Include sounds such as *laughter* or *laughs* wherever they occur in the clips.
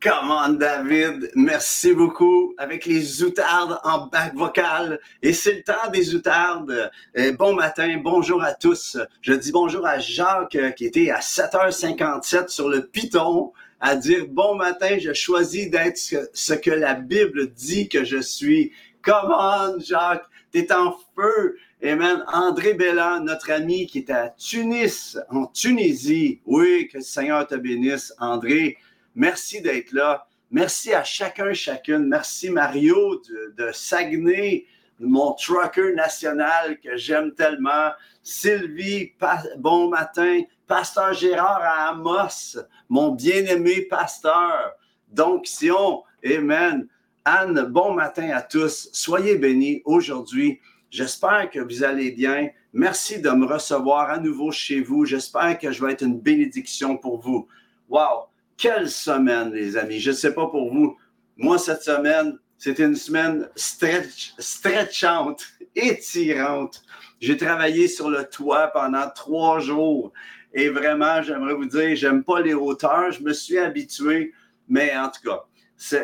Comment David, merci beaucoup avec les outardes en bac vocal. Et c'est le temps des outardes. Euh, bon matin, bonjour à tous. Je dis bonjour à Jacques euh, qui était à 7h57 sur le Python à dire bon matin, je choisis d'être ce que la Bible dit que je suis. Comment Jacques, t'es en feu. Amen. André Bellan, notre ami qui est à Tunis, en Tunisie. Oui, que le Seigneur te bénisse, André. Merci d'être là. Merci à chacun, chacune. Merci Mario de, Saguenay, mon trucker national que j'aime tellement. Sylvie, bon matin. Pasteur Gérard à Amos, mon bien-aimé pasteur. Donc, Sion, Amen. Anne, bon matin à tous. Soyez bénis aujourd'hui. J'espère que vous allez bien. Merci de me recevoir à nouveau chez vous. J'espère que je vais être une bénédiction pour vous. Wow! Quelle semaine, les amis? Je ne sais pas pour vous. Moi, cette semaine, c'était une semaine stretch, stretchante, *laughs* étirante. J'ai travaillé sur le toit pendant trois jours. Et vraiment, j'aimerais vous dire, j'aime pas les hauteurs. Je me suis habitué. Mais en tout cas,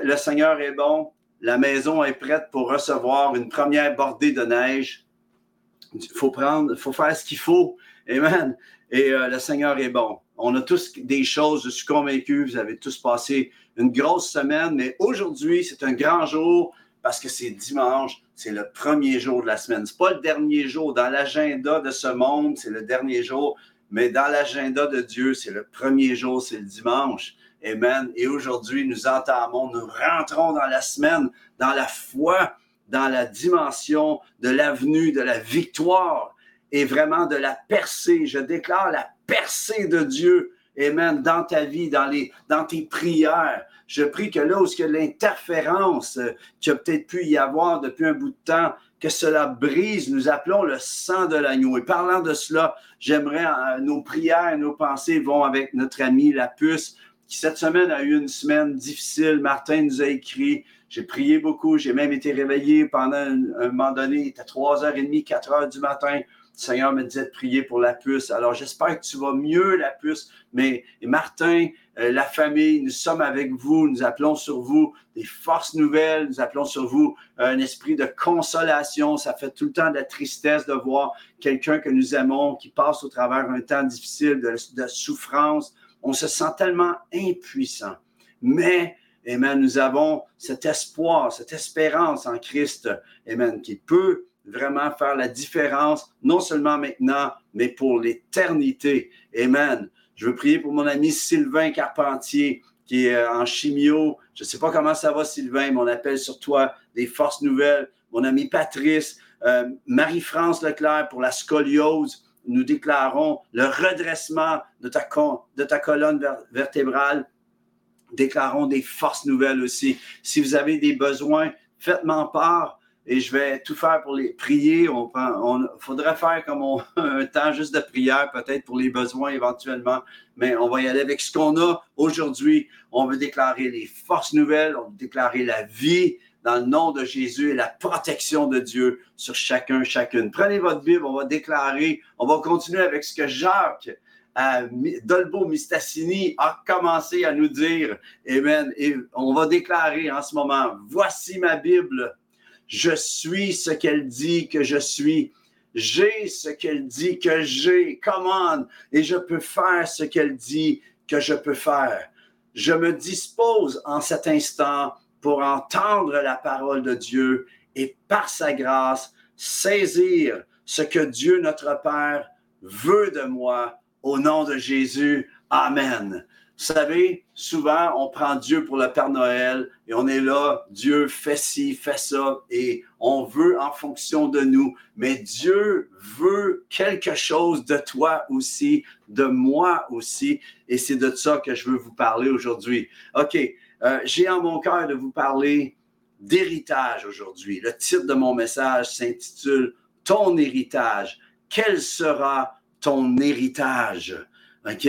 le Seigneur est bon. La maison est prête pour recevoir une première bordée de neige. Il faut prendre, faut faire ce qu'il faut. Amen. Et euh, le Seigneur est bon. On a tous des choses, je suis convaincu, vous avez tous passé une grosse semaine, mais aujourd'hui, c'est un grand jour parce que c'est dimanche, c'est le premier jour de la semaine. Ce pas le dernier jour. Dans l'agenda de ce monde, c'est le dernier jour, mais dans l'agenda de Dieu, c'est le premier jour, c'est le dimanche. Amen. Et aujourd'hui, nous entamons, nous rentrons dans la semaine, dans la foi, dans la dimension de l'avenue, de la victoire et vraiment de la percée. Je déclare la percée de Dieu, Amen, dans ta vie, dans, les, dans tes prières. Je prie que là où il l'interférence euh, qui a peut-être pu y avoir depuis un bout de temps, que cela brise. Nous appelons le sang de l'agneau. Et parlant de cela, j'aimerais, euh, nos prières, nos pensées vont avec notre ami la puce, qui cette semaine a eu une semaine difficile. Martin nous a écrit. J'ai prié beaucoup. J'ai même été réveillé pendant un, un moment donné. Il était 3h30, 4h du matin. Seigneur me disait de prier pour la puce. Alors j'espère que tu vas mieux, la puce. Mais Martin, euh, la famille, nous sommes avec vous. Nous appelons sur vous des forces nouvelles. Nous appelons sur vous un esprit de consolation. Ça fait tout le temps de la tristesse de voir quelqu'un que nous aimons qui passe au travers un temps difficile de, souffrance. On se sent tellement impuissant. Mais Amen, nous avons cet espoir, cette espérance en Christ, Amen, qui peut vraiment faire la différence, non seulement maintenant, mais pour l'éternité. Amen. Je veux prier pour mon ami Sylvain Carpentier, qui est euh, en chimio. Je ne sais pas comment ça va, Sylvain, mais on appelle sur toi des forces nouvelles. Mon ami Patrice, euh, Marie-France Leclerc pour la scoliose. Nous déclarons le redressement de ta, de ta colonne vertébrale. Déclarons des forces nouvelles aussi. Si vous avez des besoins, faites-moi part et je vais tout faire pour les prier. On, on faudrait faire comme *laughs* un temps juste de prière, peut-être pour les besoins éventuellement, mais on va y aller avec ce qu'on a aujourd'hui. On veut déclarer les forces nouvelles, on veut déclarer la vie dans le nom de Jésus et la protection de Dieu sur chacun, chacune. Prenez votre Bible, on va déclarer, on va continuer avec ce que Jacques euh, Dolbo Mistassini a commencé à nous dire. Amen. Et on va déclarer en ce moment, voici ma Bible je suis ce qu'elle dit que je suis. J'ai ce qu'elle dit que j'ai. Commande. Et je peux faire ce qu'elle dit que je peux faire. Je me dispose en cet instant pour entendre la parole de Dieu et par sa grâce saisir ce que Dieu notre Père veut de moi au nom de Jésus. Amen. Vous savez, souvent, on prend Dieu pour le Père Noël et on est là, Dieu fait ci, fait ça, et on veut en fonction de nous. Mais Dieu veut quelque chose de toi aussi, de moi aussi, et c'est de ça que je veux vous parler aujourd'hui. OK, euh, j'ai en mon cœur de vous parler d'héritage aujourd'hui. Le titre de mon message s'intitule Ton héritage. Quel sera ton héritage? OK?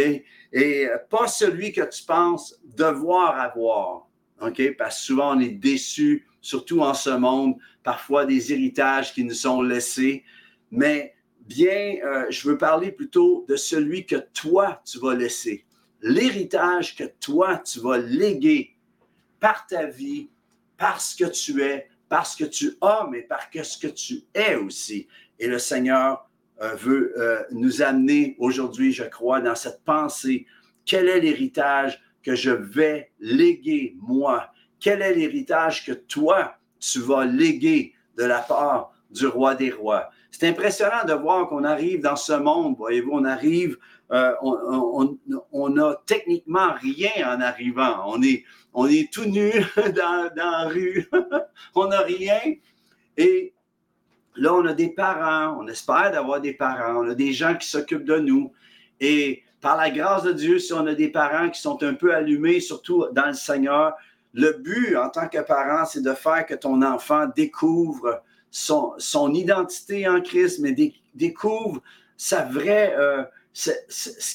Et pas celui que tu penses devoir avoir. OK? Parce que souvent, on est déçu, surtout en ce monde, parfois des héritages qui nous sont laissés. Mais bien, euh, je veux parler plutôt de celui que toi, tu vas laisser. L'héritage que toi, tu vas léguer par ta vie, parce que tu es, parce que tu as, mais par ce que tu es aussi. Et le Seigneur euh, veut euh, nous amener aujourd'hui, je crois, dans cette pensée. Quel est l'héritage que je vais léguer, moi? Quel est l'héritage que toi, tu vas léguer de la part du roi des rois? C'est impressionnant de voir qu'on arrive dans ce monde, voyez-vous, on arrive, euh, on, n'a techniquement rien en arrivant. On est, on est tout nu *laughs* dans, dans la rue, *laughs* on n'a rien. Et là, on a des parents, on espère d'avoir des parents, on a des gens qui s'occupent de nous. Et par la grâce de Dieu, si on a des parents qui sont un peu allumés, surtout dans le Seigneur, le but en tant que parent, c'est de faire que ton enfant découvre son, identité en Christ, mais découvre sa vraie, euh, ce,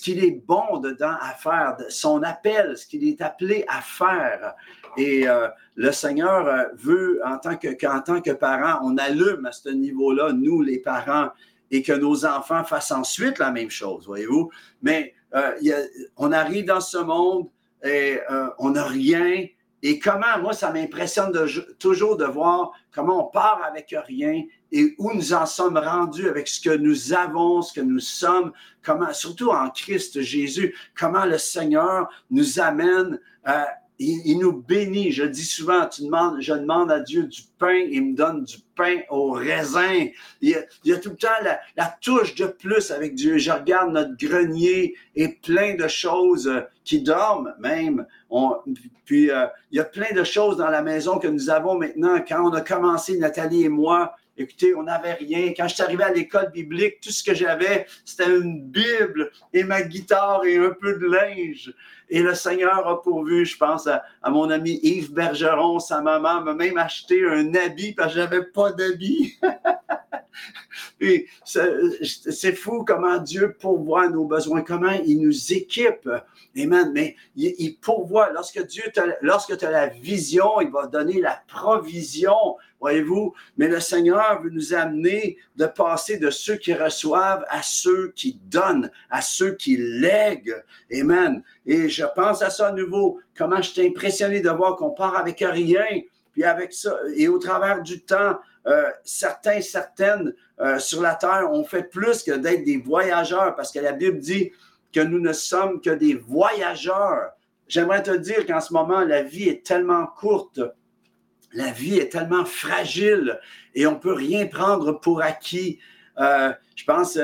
qu'il est bon dedans à faire, son appel, ce qu'il est appelé à faire. Et euh, le Seigneur euh, veut, en tant que, que parent, on allume à ce niveau-là, nous les parents, et que nos enfants fassent ensuite la même chose, voyez-vous? Mais on arrive dans ce monde et on n'a rien, et comment, moi, ça m'impressionne toujours de voir comment on part avec rien et où nous en sommes rendus avec ce que nous avons, ce que nous sommes, comment, surtout en Christ Jésus, comment le Seigneur nous amène à il, nous bénit. Je dis souvent, je demande à Dieu du pain, il me donne du pain au raisin. Il y a, tout le temps la, touche de plus avec Dieu. Je regarde notre grenier et plein de choses qui dorment même. puis euh, il y a plein de choses dans la maison que nous avons maintenant. Quand on a commencé, Nathalie et moi, Écoutez, on n'avait rien. Quand je suis arrivé à l'école biblique, tout ce que j'avais, c'était une Bible et ma guitare et un peu de linge. Et le Seigneur a pourvu, je pense à, mon ami Yves Bergeron, sa maman m'a même acheté un habit parce que j'avais pas d'habit. *laughs* *laughs* c'est fou comment Dieu pourvoit nos besoins, comment il nous équipe. Amen. Mais il, pourvoit. Lorsque Dieu, lorsque tu as la vision, il va donner la provision voyez-vous. Mais le Seigneur veut nous amener de passer de ceux qui reçoivent à ceux qui donnent, à ceux qui lèguent. Amen. Et je pense à ça à nouveau, comment je suis impressionné de voir qu'on part avec rien, puis avec ça, et au travers du temps, euh, certains, certaines euh, sur la terre ont fait plus que d'être des voyageurs, parce que la Bible dit que nous ne sommes que des voyageurs. J'aimerais te dire qu'en ce moment, la vie est tellement courte la vie est tellement fragile et on ne peut rien prendre pour acquis. Euh, je pense,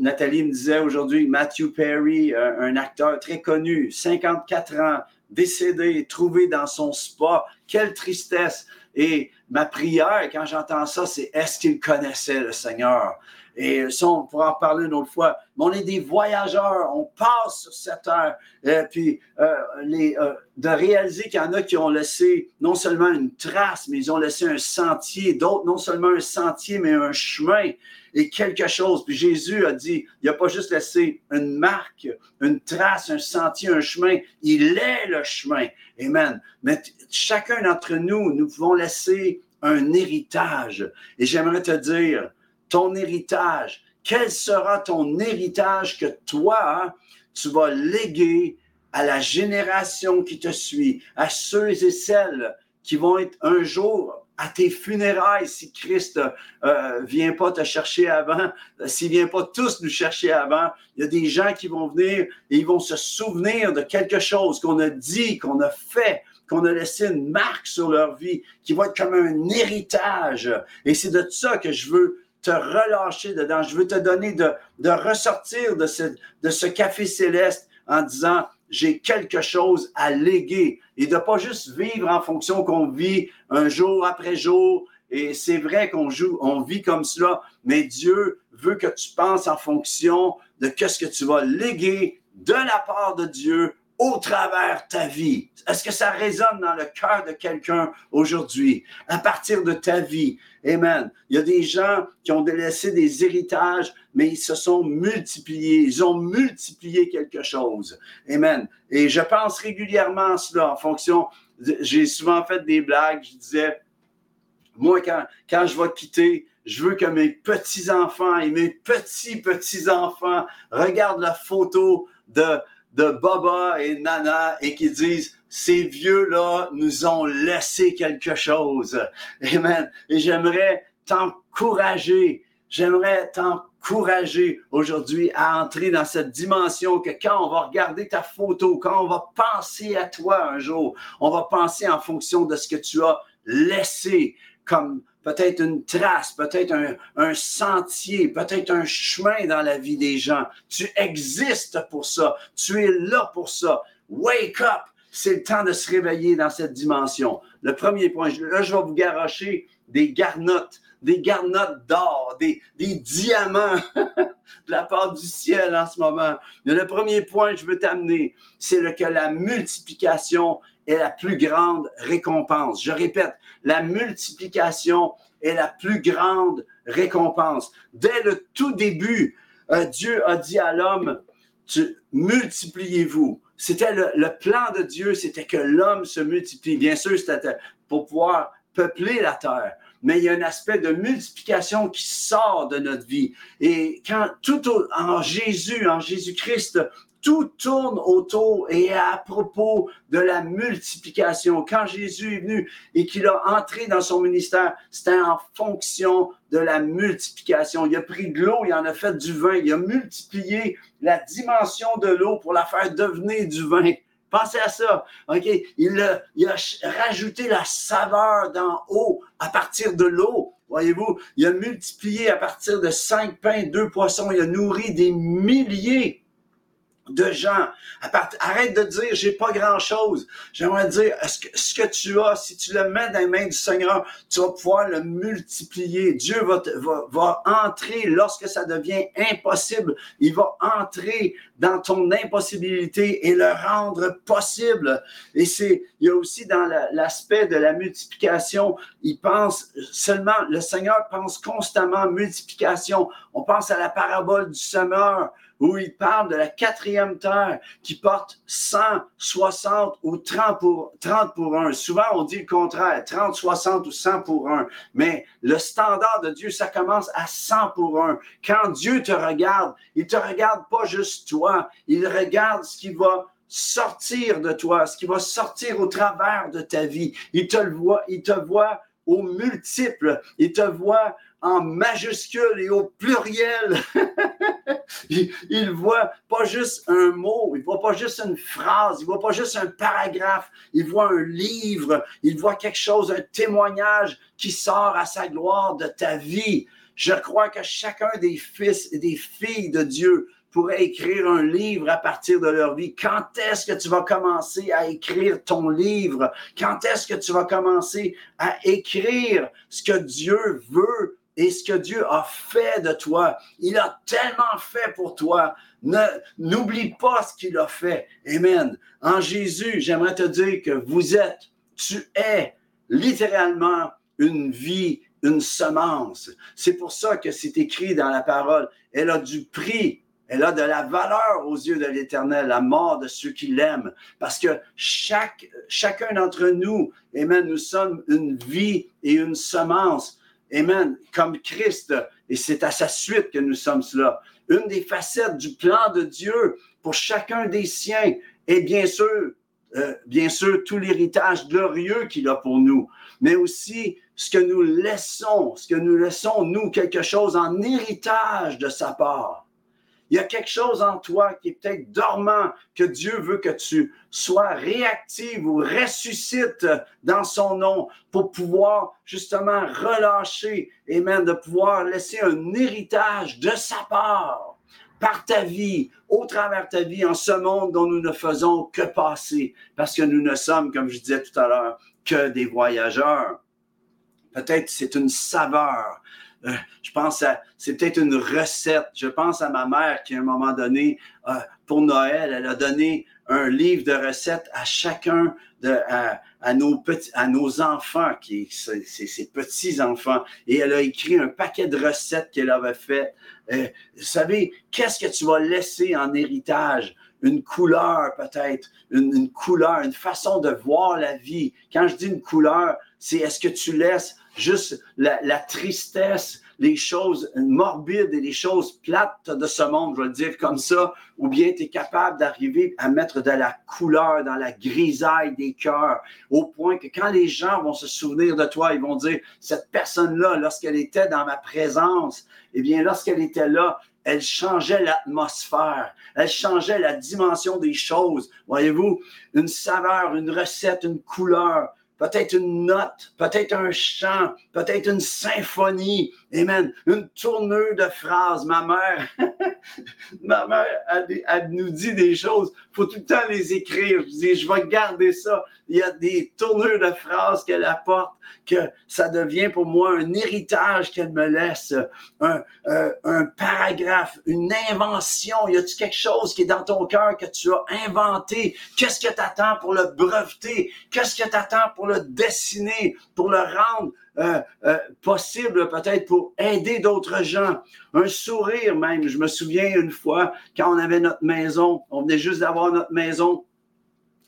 Nathalie me disait aujourd'hui, Matthew Perry, un acteur très connu, 54 ans, décédé, trouvé dans son spa. Quelle tristesse. Et ma prière, quand j'entends ça, c'est est-ce qu'il connaissait le Seigneur? Et ça, on pourra en parler une autre fois. Mais on est des voyageurs, on passe sur cette terre. Et puis, euh, les, euh, de réaliser qu'il y en a qui ont laissé non seulement une trace, mais ils ont laissé un sentier. D'autres, non seulement un sentier, mais un chemin et quelque chose. Puis Jésus a dit, il n'a pas juste laissé une marque, une trace, un sentier, un chemin. Il est le chemin. Amen. Mais chacun d'entre nous, nous pouvons laisser un héritage. Et j'aimerais te dire, ton héritage. Quel sera ton héritage que toi, hein, tu vas léguer à la génération qui te suit, à ceux et celles qui vont être un jour à tes funérailles si Christ ne euh, vient pas te chercher avant, s'il vient pas tous nous chercher avant, il y a des gens qui vont venir et ils vont se souvenir de quelque chose qu'on a dit, qu'on a fait, qu'on a laissé une marque sur leur vie, qui va être comme un héritage. Et c'est de ça que je veux te relâcher dedans. Je veux te donner de, ressortir de ce, de ce café céleste en disant, j'ai quelque chose à léguer et de pas juste vivre en fonction qu'on vit un jour après jour. Et c'est vrai qu'on joue, on vit comme cela, mais Dieu veut que tu penses en fonction de ce que tu vas léguer de la part de Dieu au travers ta vie? Est-ce que ça résonne dans le cœur de quelqu'un aujourd'hui, à partir de ta vie? Amen. Il y a des gens qui ont délaissé des héritages, mais ils se sont multipliés. Ils ont multiplié quelque chose. Amen. Et je pense régulièrement à cela en fonction. J'ai souvent fait des blagues. Je disais, moi, quand, quand je vais quitter, je veux que mes petits-enfants et mes petits-petits-enfants regardent la photo de, de Baba et Nana et qui disent ces vieux-là nous ont laissé quelque chose. Amen. Et j'aimerais t'encourager, j'aimerais t'encourager aujourd'hui à entrer dans cette dimension que quand on va regarder ta photo, quand on va penser à toi un jour, on va penser en fonction de ce que tu as laissé comme peut-être une trace, peut-être un, sentier, peut-être un chemin dans la vie des gens. Tu existes pour ça. Tu es là pour ça. Wake up! C'est le temps de se réveiller dans cette dimension. Le premier point, là, je vais vous garocher des garnottes, des garnottes d'or, des, des diamants *laughs* de la part du ciel en ce moment. Mais le premier point que je veux t'amener, c'est que la multiplication est la plus grande récompense. Je répète, la multiplication est la plus grande récompense. Dès le tout début, euh, Dieu a dit à l'homme, multipliez-vous. C'était le, le, plan de Dieu, c'était que l'homme se multiplie. Bien sûr, c'était pour pouvoir peupler la terre. Mais il y a un aspect de multiplication qui sort de notre vie. Et quand tout en Jésus, en Jésus-Christ, tout tourne autour et à propos de la multiplication. Quand Jésus est venu et qu'il a entré dans son ministère, c'était en fonction de la multiplication. Il a pris de l'eau, il en a fait du vin, il a multiplié la dimension de l'eau pour la faire devenir du vin. Pensez à ça. OK? Il a, il a rajouté la saveur d'en haut à partir de l'eau. Voyez-vous, il a multiplié à partir de cinq pains, deux poissons. Il a nourri des milliers de gens. Arrête de dire j'ai pas grand chose. J'aimerais dire ce que tu as, si tu le mets dans les mains du Seigneur, tu vas pouvoir le multiplier. Dieu va entrer lorsque ça devient impossible. Il va entrer dans ton impossibilité et le rendre possible. Et c'est, il y a aussi dans l'aspect de la multiplication, il pense seulement, le Seigneur pense constamment multiplication. On pense à la parabole du semeur où il parle de la quatrième terre qui porte 160 ou 30 pour, 30 pour 1. Souvent, on dit le contraire, 30, 60 ou 100 pour 1. Mais le standard de Dieu, ça commence à 100 pour 1. Quand Dieu te regarde, il te regarde pas juste toi, il regarde ce qui va sortir de toi, ce qui va sortir au travers de ta vie. Il te le voit, il te voit au multiple, il te voit en majuscule et au pluriel. *laughs* il, voit pas juste un mot, il voit pas juste une phrase, il voit pas juste un paragraphe, il voit un livre, il voit quelque chose, un témoignage qui sort à sa gloire de ta vie. Je crois que chacun des fils et des filles de Dieu pourrait écrire un livre à partir de leur vie. Quand est-ce que tu vas commencer à écrire ton livre? Quand est-ce que tu vas commencer à écrire ce que Dieu veut et ce que Dieu a fait de toi. Il a tellement fait pour toi. N'oublie pas ce qu'il a fait. Amen. En Jésus, j'aimerais te dire que vous êtes, tu es littéralement une vie, une semence. C'est pour ça que c'est écrit dans la parole. Elle a du prix. Elle a de la valeur aux yeux de l'Éternel, la mort de ceux qui l'aiment. Parce que chacun d'entre nous, Amen, nous sommes une vie et une semence. Amen. Comme Christ. Et c'est à sa suite que nous sommes cela. Une des facettes du plan de Dieu pour chacun des siens est bien sûr, euh, bien sûr, tout l'héritage glorieux qu'il a pour nous, mais aussi ce que nous laissons, ce que nous laissons, nous, quelque chose en héritage de sa part. Il y a quelque chose en toi qui est peut-être dormant, que Dieu veut que tu sois réactive ou ressuscite dans son nom pour pouvoir justement relâcher, et même de pouvoir laisser un héritage de sa part par ta vie, au travers ta vie, en ce monde dont nous ne faisons que passer, parce que nous ne sommes, comme je disais tout à l'heure, que des voyageurs. Peut-être c'est une saveur, euh, je pense à, c'est peut-être une recette. Je pense à ma mère qui, à un moment donné, euh, pour Noël, elle a donné un livre de recettes à chacun de, à, nos petits, à nos enfants, qui, c'est ses petits-enfants. Et elle a écrit un paquet de recettes qu'elle avait fait. Euh, vous savez, qu'est-ce que tu vas laisser en héritage? Une couleur peut-être, une couleur, une façon de voir la vie. Quand je dis une couleur, c'est est-ce que tu laisses juste la, la tristesse, les choses morbides et les choses plates de ce monde, je vais le dire comme ça, ou bien tu es capable d'arriver à mettre de la couleur dans la grisaille des cœurs, au point que quand les gens vont se souvenir de toi, ils vont dire, cette personne-là, lorsqu'elle était dans ma présence, eh bien, lorsqu'elle était là, elle changeait l'atmosphère, elle changeait la dimension des choses. Voyez-vous, une saveur, une recette, une couleur, peut-être une note, peut-être un chant, peut-être une symphonie, Amen. Une tournure de phrases. Ma mère, *laughs* *laughs* ma mère, elle, nous dit des choses. Faut tout le temps les écrire. Je dis, je vais garder ça. Il y a des tournures de phrases qu'elle apporte, que ça devient pour moi un héritage qu'elle me laisse, un, euh, paragraphe, une invention. Y a-t-il quelque chose qui est dans ton cœur que tu as inventé? Qu'est-ce que tu attends pour le breveter? Qu'est-ce que tu attends pour le dessiner, pour le rendre euh, euh, possible peut-être pour aider d'autres gens. Un sourire même. Je me souviens une fois quand on avait notre maison, on venait juste d'avoir notre maison.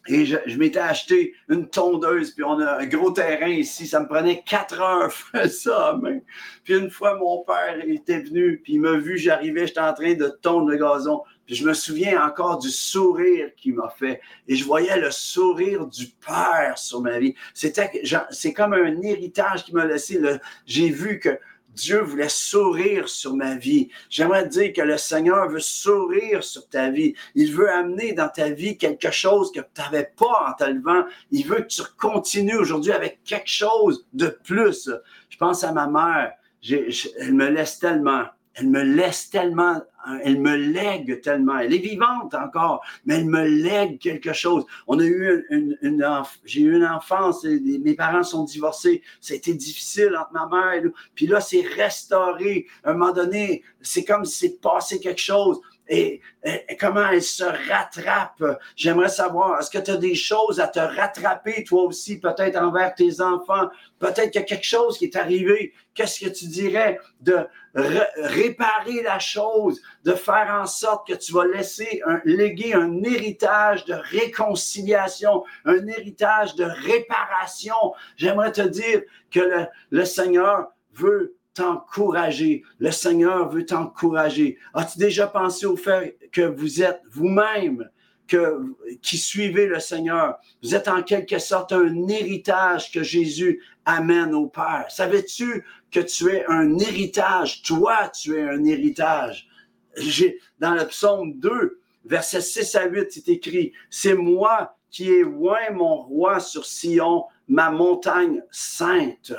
Et je, m'étais acheté une tondeuse, puis on a un gros terrain ici. Ça me prenait quatre heures faire ça même. Puis une fois, mon père était venu, puis il m'a vu, j'arrivais, j'étais en train de tondre le gazon. Je me souviens encore du sourire qu'il m'a fait. Et je voyais le sourire du Père sur ma vie. C'était, c'est comme un héritage qui m'a laissé. J'ai vu que Dieu voulait sourire sur ma vie. J'aimerais dire que le Seigneur veut sourire sur ta vie. Il veut amener dans ta vie quelque chose que tu n'avais pas en te levant. Il veut que tu continues aujourd'hui avec quelque chose de plus. Je pense à ma mère. elle me laisse tellement elle me laisse tellement, elle me lègue tellement. Elle est vivante encore, mais elle me lègue quelque chose. On a eu une, une, j'ai eu une enfance, mes parents sont divorcés. Été difficile entre ma mère et nous. Puis là, c'est restauré. À un moment donné, c'est comme si c'est passé quelque chose et, comment elle se rattrape? J'aimerais savoir, est-ce que tu as des choses à te rattraper toi aussi, peut-être envers tes enfants? Peut-être qu'il y a quelque chose qui est arrivé. Qu'est-ce que tu dirais de réparer la chose, de faire en sorte que tu vas laisser un, léguer un héritage de réconciliation, un héritage de réparation? J'aimerais te dire que le, le Seigneur veut t'encourager. Le Seigneur veut t'encourager. As-tu déjà pensé au fait que vous êtes vous-même qui suivez le Seigneur? Vous êtes en quelque sorte un héritage que Jésus amène au Père. Savais-tu que tu es un héritage? Toi, tu es un héritage. Dans le psaume 2, verset 6 à 8, c'est écrit, c'est moi qui ai oint mon roi sur Sion, ma montagne sainte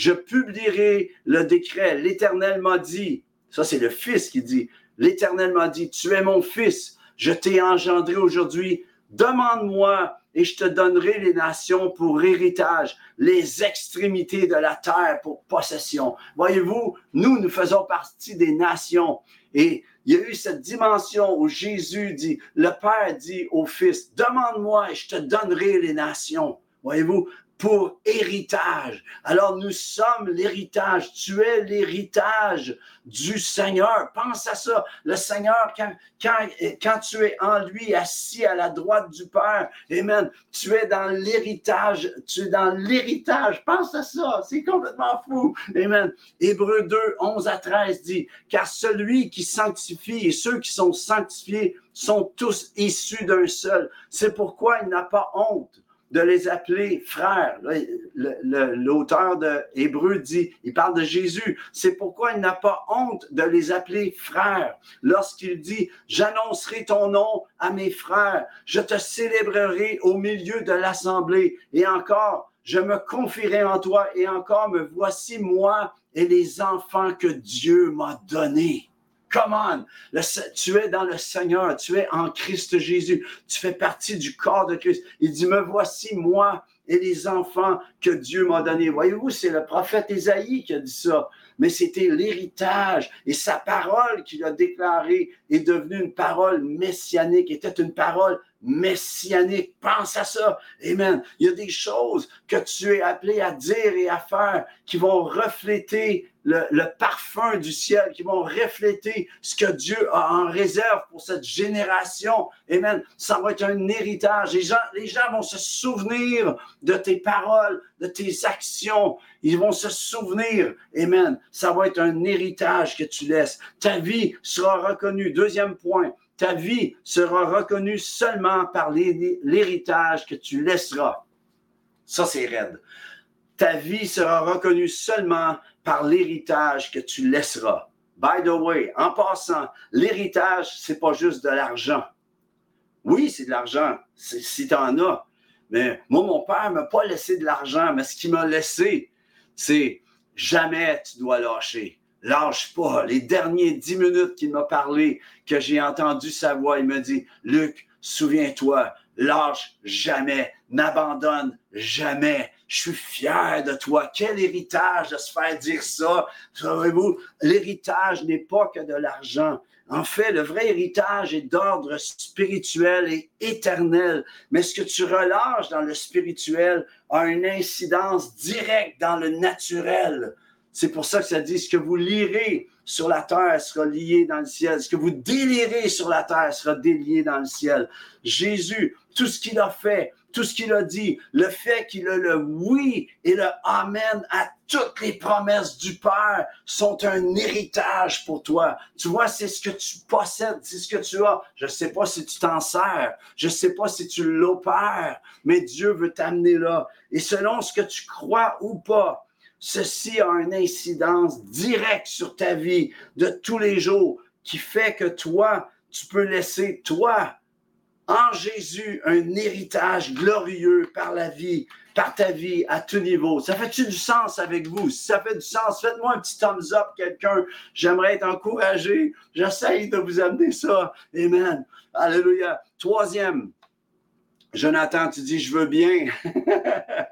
je publierai le décret. L'Éternel m'a dit, ça c'est le Fils qui dit, l'Éternel m'a dit, tu es mon Fils, je t'ai engendré aujourd'hui, demande-moi et je te donnerai les nations pour héritage, les extrémités de la terre pour possession. Voyez-vous, nous, nous faisons partie des nations. Et il y a eu cette dimension où Jésus dit, le Père dit au Fils, demande-moi et je te donnerai les nations. Voyez-vous, pour héritage. Alors nous sommes l'héritage. Tu es l'héritage du Seigneur. Pense à ça. Le Seigneur, quand, quand, quand tu es en lui, assis à la droite du Père, Amen, tu es dans l'héritage. Tu es dans l'héritage. Pense à ça. C'est complètement fou. Amen. Hébreu 2, 11 à 13 dit, car celui qui sanctifie et ceux qui sont sanctifiés sont tous issus d'un seul. C'est pourquoi il n'a pas honte de les appeler frères. L'auteur de Hébreu dit, il parle de Jésus. C'est pourquoi il n'a pas honte de les appeler frères. Lorsqu'il dit, j'annoncerai ton nom à mes frères, je te célébrerai au milieu de l'assemblée. Et encore, je me confierai en toi et encore me voici moi et les enfants que Dieu m'a donnés. Come on! tu es dans le Seigneur, tu es en Christ Jésus, tu fais partie du corps de Christ. Il dit, me voici moi et les enfants que Dieu m'a donnés. Voyez-vous, c'est le prophète Isaïe qui a dit ça, mais c'était l'héritage et sa parole qu'il a déclarée est devenue une parole messianique, était une parole messianique. Pense à ça. Amen. Il y a des choses que tu es appelé à dire et à faire qui vont refléter le, parfum du ciel, qui vont refléter ce que Dieu a en réserve pour cette génération. Amen. Ça va être un héritage. Les gens, les gens vont se souvenir de tes paroles, de tes actions. Ils vont se souvenir. Amen. Ça va être un héritage que tu laisses. Ta vie sera reconnue. Deuxième point, ta vie sera reconnue seulement par l'héritage que tu laisseras. Ça, c'est raide. Ta vie sera reconnue seulement par l'héritage que tu laisseras. By the way, en passant, l'héritage, c'est pas juste de l'argent. Oui, c'est de l'argent, si tu en as. Mais moi, mon père m'a pas laissé de l'argent, mais ce qu'il m'a laissé, c'est jamais tu dois lâcher lâche pas. Les derniers dix minutes qu'il m'a parlé, que j'ai entendu sa voix, il me dit, Luc, souviens-toi, lâche jamais, n'abandonne jamais. Je suis fier de toi. Quel héritage de se faire dire ça. Savez-vous, l'héritage n'est pas que de l'argent. En fait, le vrai héritage est d'ordre spirituel et éternel. Mais ce que tu relâches dans le spirituel a une incidence directe dans le naturel. C'est pour ça que ça dit, ce que vous lirez sur la terre sera lié dans le ciel. Ce que vous délirez sur la terre sera délié dans le ciel. Jésus, tout ce qu'il a fait, tout ce qu'il a dit, le fait qu'il a le oui et le amen à toutes les promesses du Père sont un héritage pour toi. Tu vois, c'est ce que tu possèdes, c'est ce que tu as. Je ne sais pas si tu t'en sers, je ne sais pas si tu l'opères, mais Dieu veut t'amener là. Et selon ce que tu crois ou pas, ceci a une incidence directe sur ta vie de tous les jours qui fait que toi, tu peux laisser, toi, en Jésus, un héritage glorieux par la vie, par ta vie à tout niveau. Ça fait-tu du sens avec vous? Si ça fait du sens, faites-moi un petit thumbs up, quelqu'un. J'aimerais être encouragé. J'essaye de vous amener ça. Amen. Alléluia. Troisième, Jonathan, tu dis, je veux bien. *laughs*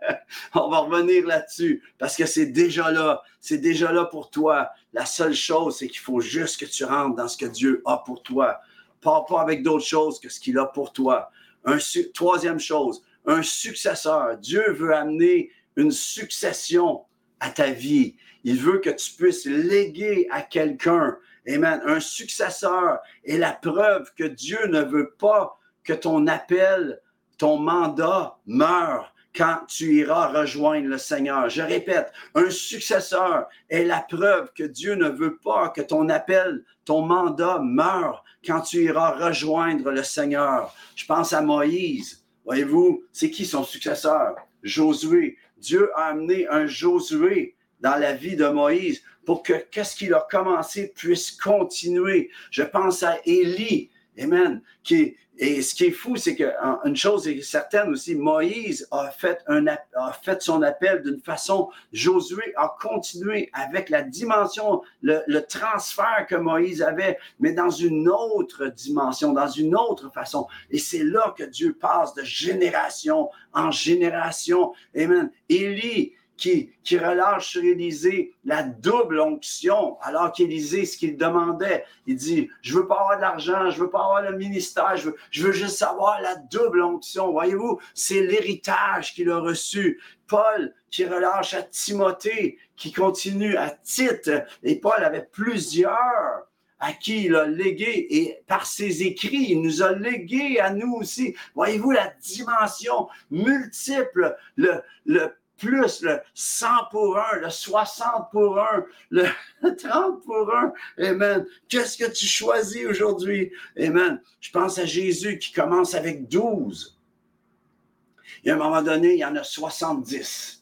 On va revenir là-dessus parce que c'est déjà là. C'est déjà là pour toi. La seule chose, c'est qu'il faut juste que tu rentres dans ce que Dieu a pour toi. Pas, pas avec d'autres choses que ce qu'il a pour toi. Un, troisième chose, un successeur. Dieu veut amener une succession à ta vie. Il veut que tu puisses léguer à quelqu'un. Amen. Un successeur est la preuve que Dieu ne veut pas que ton appel ton mandat meurt quand tu iras rejoindre le Seigneur. Je répète, un successeur est la preuve que Dieu ne veut pas que ton appel, ton mandat meure quand tu iras rejoindre le Seigneur. Je pense à Moïse. Voyez-vous, c'est qui son successeur? Josué. Dieu a amené un Josué dans la vie de Moïse pour que qu'est-ce qu'il a commencé puisse continuer. Je pense à Élie. Amen. Qui, et ce qui est fou, c'est qu'une chose est certaine aussi, Moïse a fait, son appel d'une façon, Josué a continué avec la dimension, le, le, transfert que Moïse avait, mais dans une autre dimension, dans une autre façon. Et c'est là que Dieu passe de génération en génération. Amen. Élie, qui, relâche sur Élisée la double onction, alors qu'Élisée, ce qu'il demandait, il dit, je veux pas avoir de l'argent, je veux pas avoir le ministère, je veux, je veux juste avoir la double onction. Voyez-vous, c'est l'héritage qu'il a reçu. Paul qui relâche à Timothée, qui continue à Tite, et Paul avait plusieurs à qui il a légué et par ses écrits, il nous a légué à nous aussi. Voyez-vous la dimension multiple, le, le plus le 100 pour 1, le 60 pour 1, le *laughs* 30 pour 1. Amen. Qu'est-ce que tu choisis aujourd'hui? Amen. Je pense à Jésus qui commence avec 12. Et à un moment donné, il y en a 70.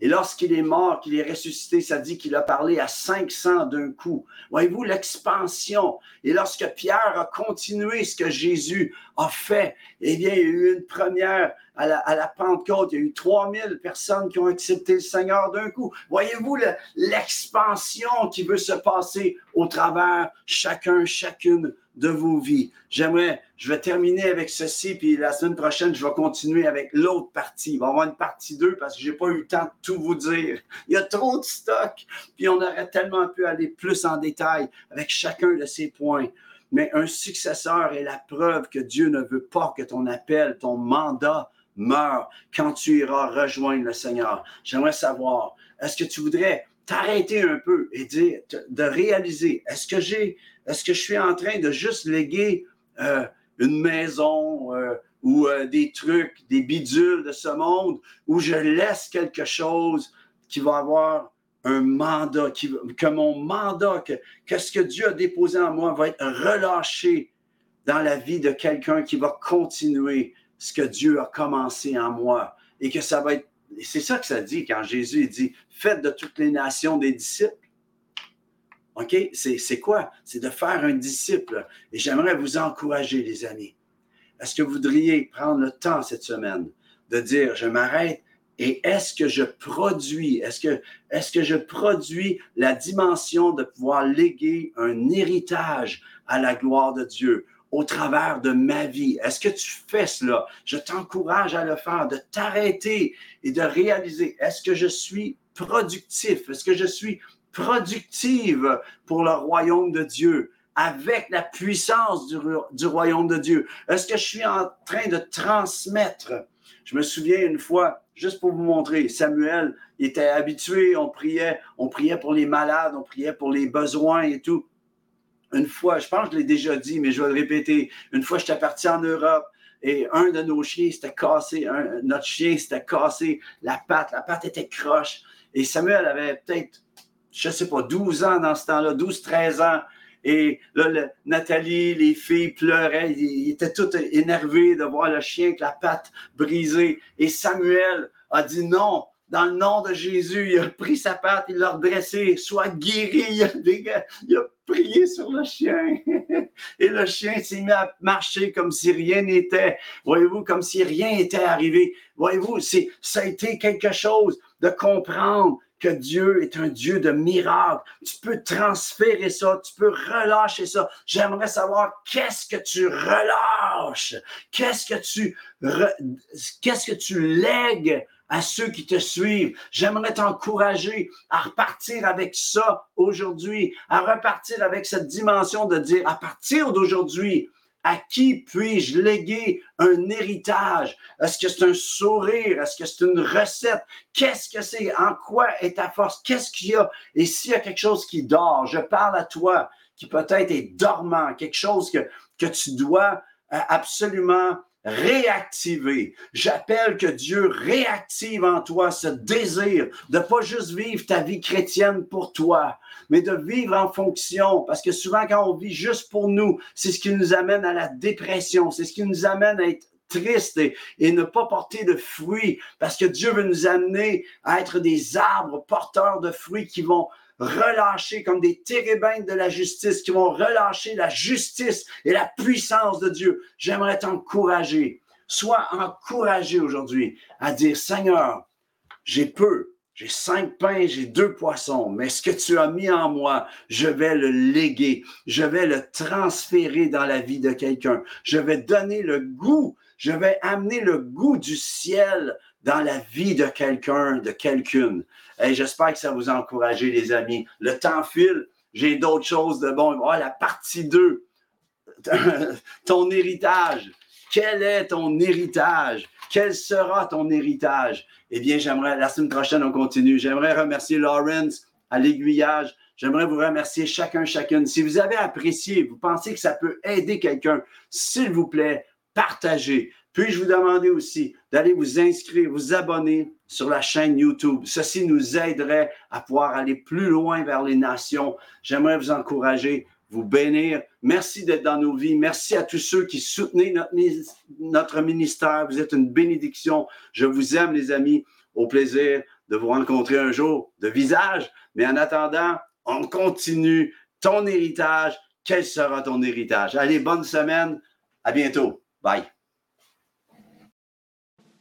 Et lorsqu'il est mort, qu'il est ressuscité, ça dit qu'il a parlé à 500 d'un coup. Voyez-vous l'expansion? Et lorsque Pierre a continué ce que Jésus a fait, eh bien, il y a eu une première à la, Pentecôte. Il y a eu 3000 personnes qui ont accepté le Seigneur d'un coup. Voyez-vous l'expansion qui veut se passer au travers chacun, chacune de vos vies. J'aimerais, je vais terminer avec ceci, puis la semaine prochaine, je vais continuer avec l'autre partie. Il va y avoir une partie 2 parce que j'ai pas eu le temps de tout vous dire. Il y a trop de stock, puis on aurait tellement pu aller plus en détail avec chacun de ces points. mais un successeur est la preuve que Dieu ne veut pas que ton appel, ton mandat meure quand tu iras rejoindre le Seigneur. J'aimerais savoir, est-ce que tu voudrais t'arrêter un peu et dire, de réaliser, est-ce que j'ai, est-ce que je suis en train de juste léguer euh, une maison euh, ou euh, des trucs, des bidules de ce monde, ou je laisse quelque chose qui va avoir un mandat, qui, que mon mandat, que, que ce que Dieu a déposé en moi va être relâché dans la vie de quelqu'un qui va continuer ce que Dieu a commencé en moi et que ça va être. C'est ça que ça dit quand Jésus dit Faites de toutes les nations des disciples. OK? C'est quoi? C'est de faire un disciple. Et j'aimerais vous encourager, les amis. Est-ce que vous voudriez prendre le temps cette semaine de dire Je m'arrête et est-ce que je produis, est-ce que, est-ce que je produis la dimension de pouvoir léguer un héritage à la gloire de Dieu? Au travers de ma vie? Est-ce que tu fais cela? Je t'encourage à le faire, de t'arrêter et de réaliser, est-ce que je suis productif? Est-ce que je suis productive pour le royaume de Dieu? avec la puissance du, royaume de Dieu? Est-ce que je suis en train de transmettre? Je me souviens une fois, juste pour vous montrer, Samuel était habitué, on priait, on priait pour les malades, on priait pour les besoins et tout. Une fois, je pense que je l'ai déjà dit, mais je vais le répéter. Une fois, j'étais parti en Europe et un de nos chiens s'était cassé, notre chien s'était cassé la patte, la patte était croche. Et Samuel avait peut-être, je ne sais pas, 12 ans dans ce temps-là, 12, 13 ans. Et là, Nathalie, les filles pleuraient. Ils étaient tous énervés de voir le chien avec la patte brisée. Et Samuel a dit non. Dans le nom de Jésus, il a pris sa patte, il l'a redressé, soit guéri. Il a, il a prié sur le chien. *laughs* Et le chien s'est mis à marcher comme si rien n'était. Voyez-vous, comme si rien n'était arrivé. Voyez-vous, ça a été quelque chose de comprendre que Dieu est un Dieu de miracles. Tu peux transférer ça, tu peux relâcher ça. J'aimerais savoir qu'est-ce que tu relâches, qu'est-ce que tu, qu'est-ce que tu lègues à ceux qui te suivent. J'aimerais t'encourager à repartir avec ça aujourd'hui, à repartir avec cette dimension de dire à partir d'aujourd'hui, à qui puis-je léguer un héritage? Est-ce que c'est un sourire? Est-ce que c'est une recette? Qu'est-ce que c'est? En quoi est ta force? Qu'est-ce qu'il y a? Et s'il y a quelque chose qui dort, je parle à toi qui peut-être est dormant, quelque chose que, que tu dois euh, absolument réactiver. J'appelle que Dieu réactive en toi ce désir de pas juste vivre ta vie chrétienne pour toi, mais de vivre en fonction. Parce que souvent, quand on vit juste pour nous, c'est ce qui nous amène à la dépression, c'est ce qui nous amène à être triste et, et, ne pas porter de fruits, parce que Dieu veut nous amener à être des arbres porteurs de fruits qui vont relâcher comme des térébintes de la justice, qui vont relâcher la justice et la puissance de Dieu. J'aimerais t'encourager. Sois encouragé aujourd'hui à dire, Seigneur, j'ai peu, j'ai cinq pains, j'ai deux poissons, mais ce que tu as mis en moi, je vais le léguer, je vais le transférer dans la vie de quelqu'un, je vais donner le goût, je vais amener le goût du ciel dans la vie de quelqu'un, de quelqu'une. Et j'espère que ça vous a encouragé, les amis. Le temps file. J'ai d'autres choses de bon. Oh, la partie 2. *laughs* ton héritage. Quel est ton héritage? Quel sera ton héritage? Eh bien, j'aimerais, la semaine prochaine, on continue. J'aimerais remercier Lawrence à l'aiguillage. J'aimerais vous remercier chacun, chacune. Si vous avez apprécié, vous pensez que ça peut aider quelqu'un, s'il vous plaît, partagez. Puis-je vous demander aussi d'aller vous inscrire, vous abonner sur la chaîne YouTube. Ceci nous aiderait à pouvoir aller plus loin vers les nations. J'aimerais vous encourager, vous bénir. Merci d'être dans nos vies. Merci à tous ceux qui soutenaient notre, ministère. Vous êtes une bénédiction. Je vous aime, les amis. Au plaisir de vous rencontrer un jour de visage. Mais en attendant, on continue. Ton héritage, quel sera ton héritage? Allez, bonne semaine. À bientôt. Bye.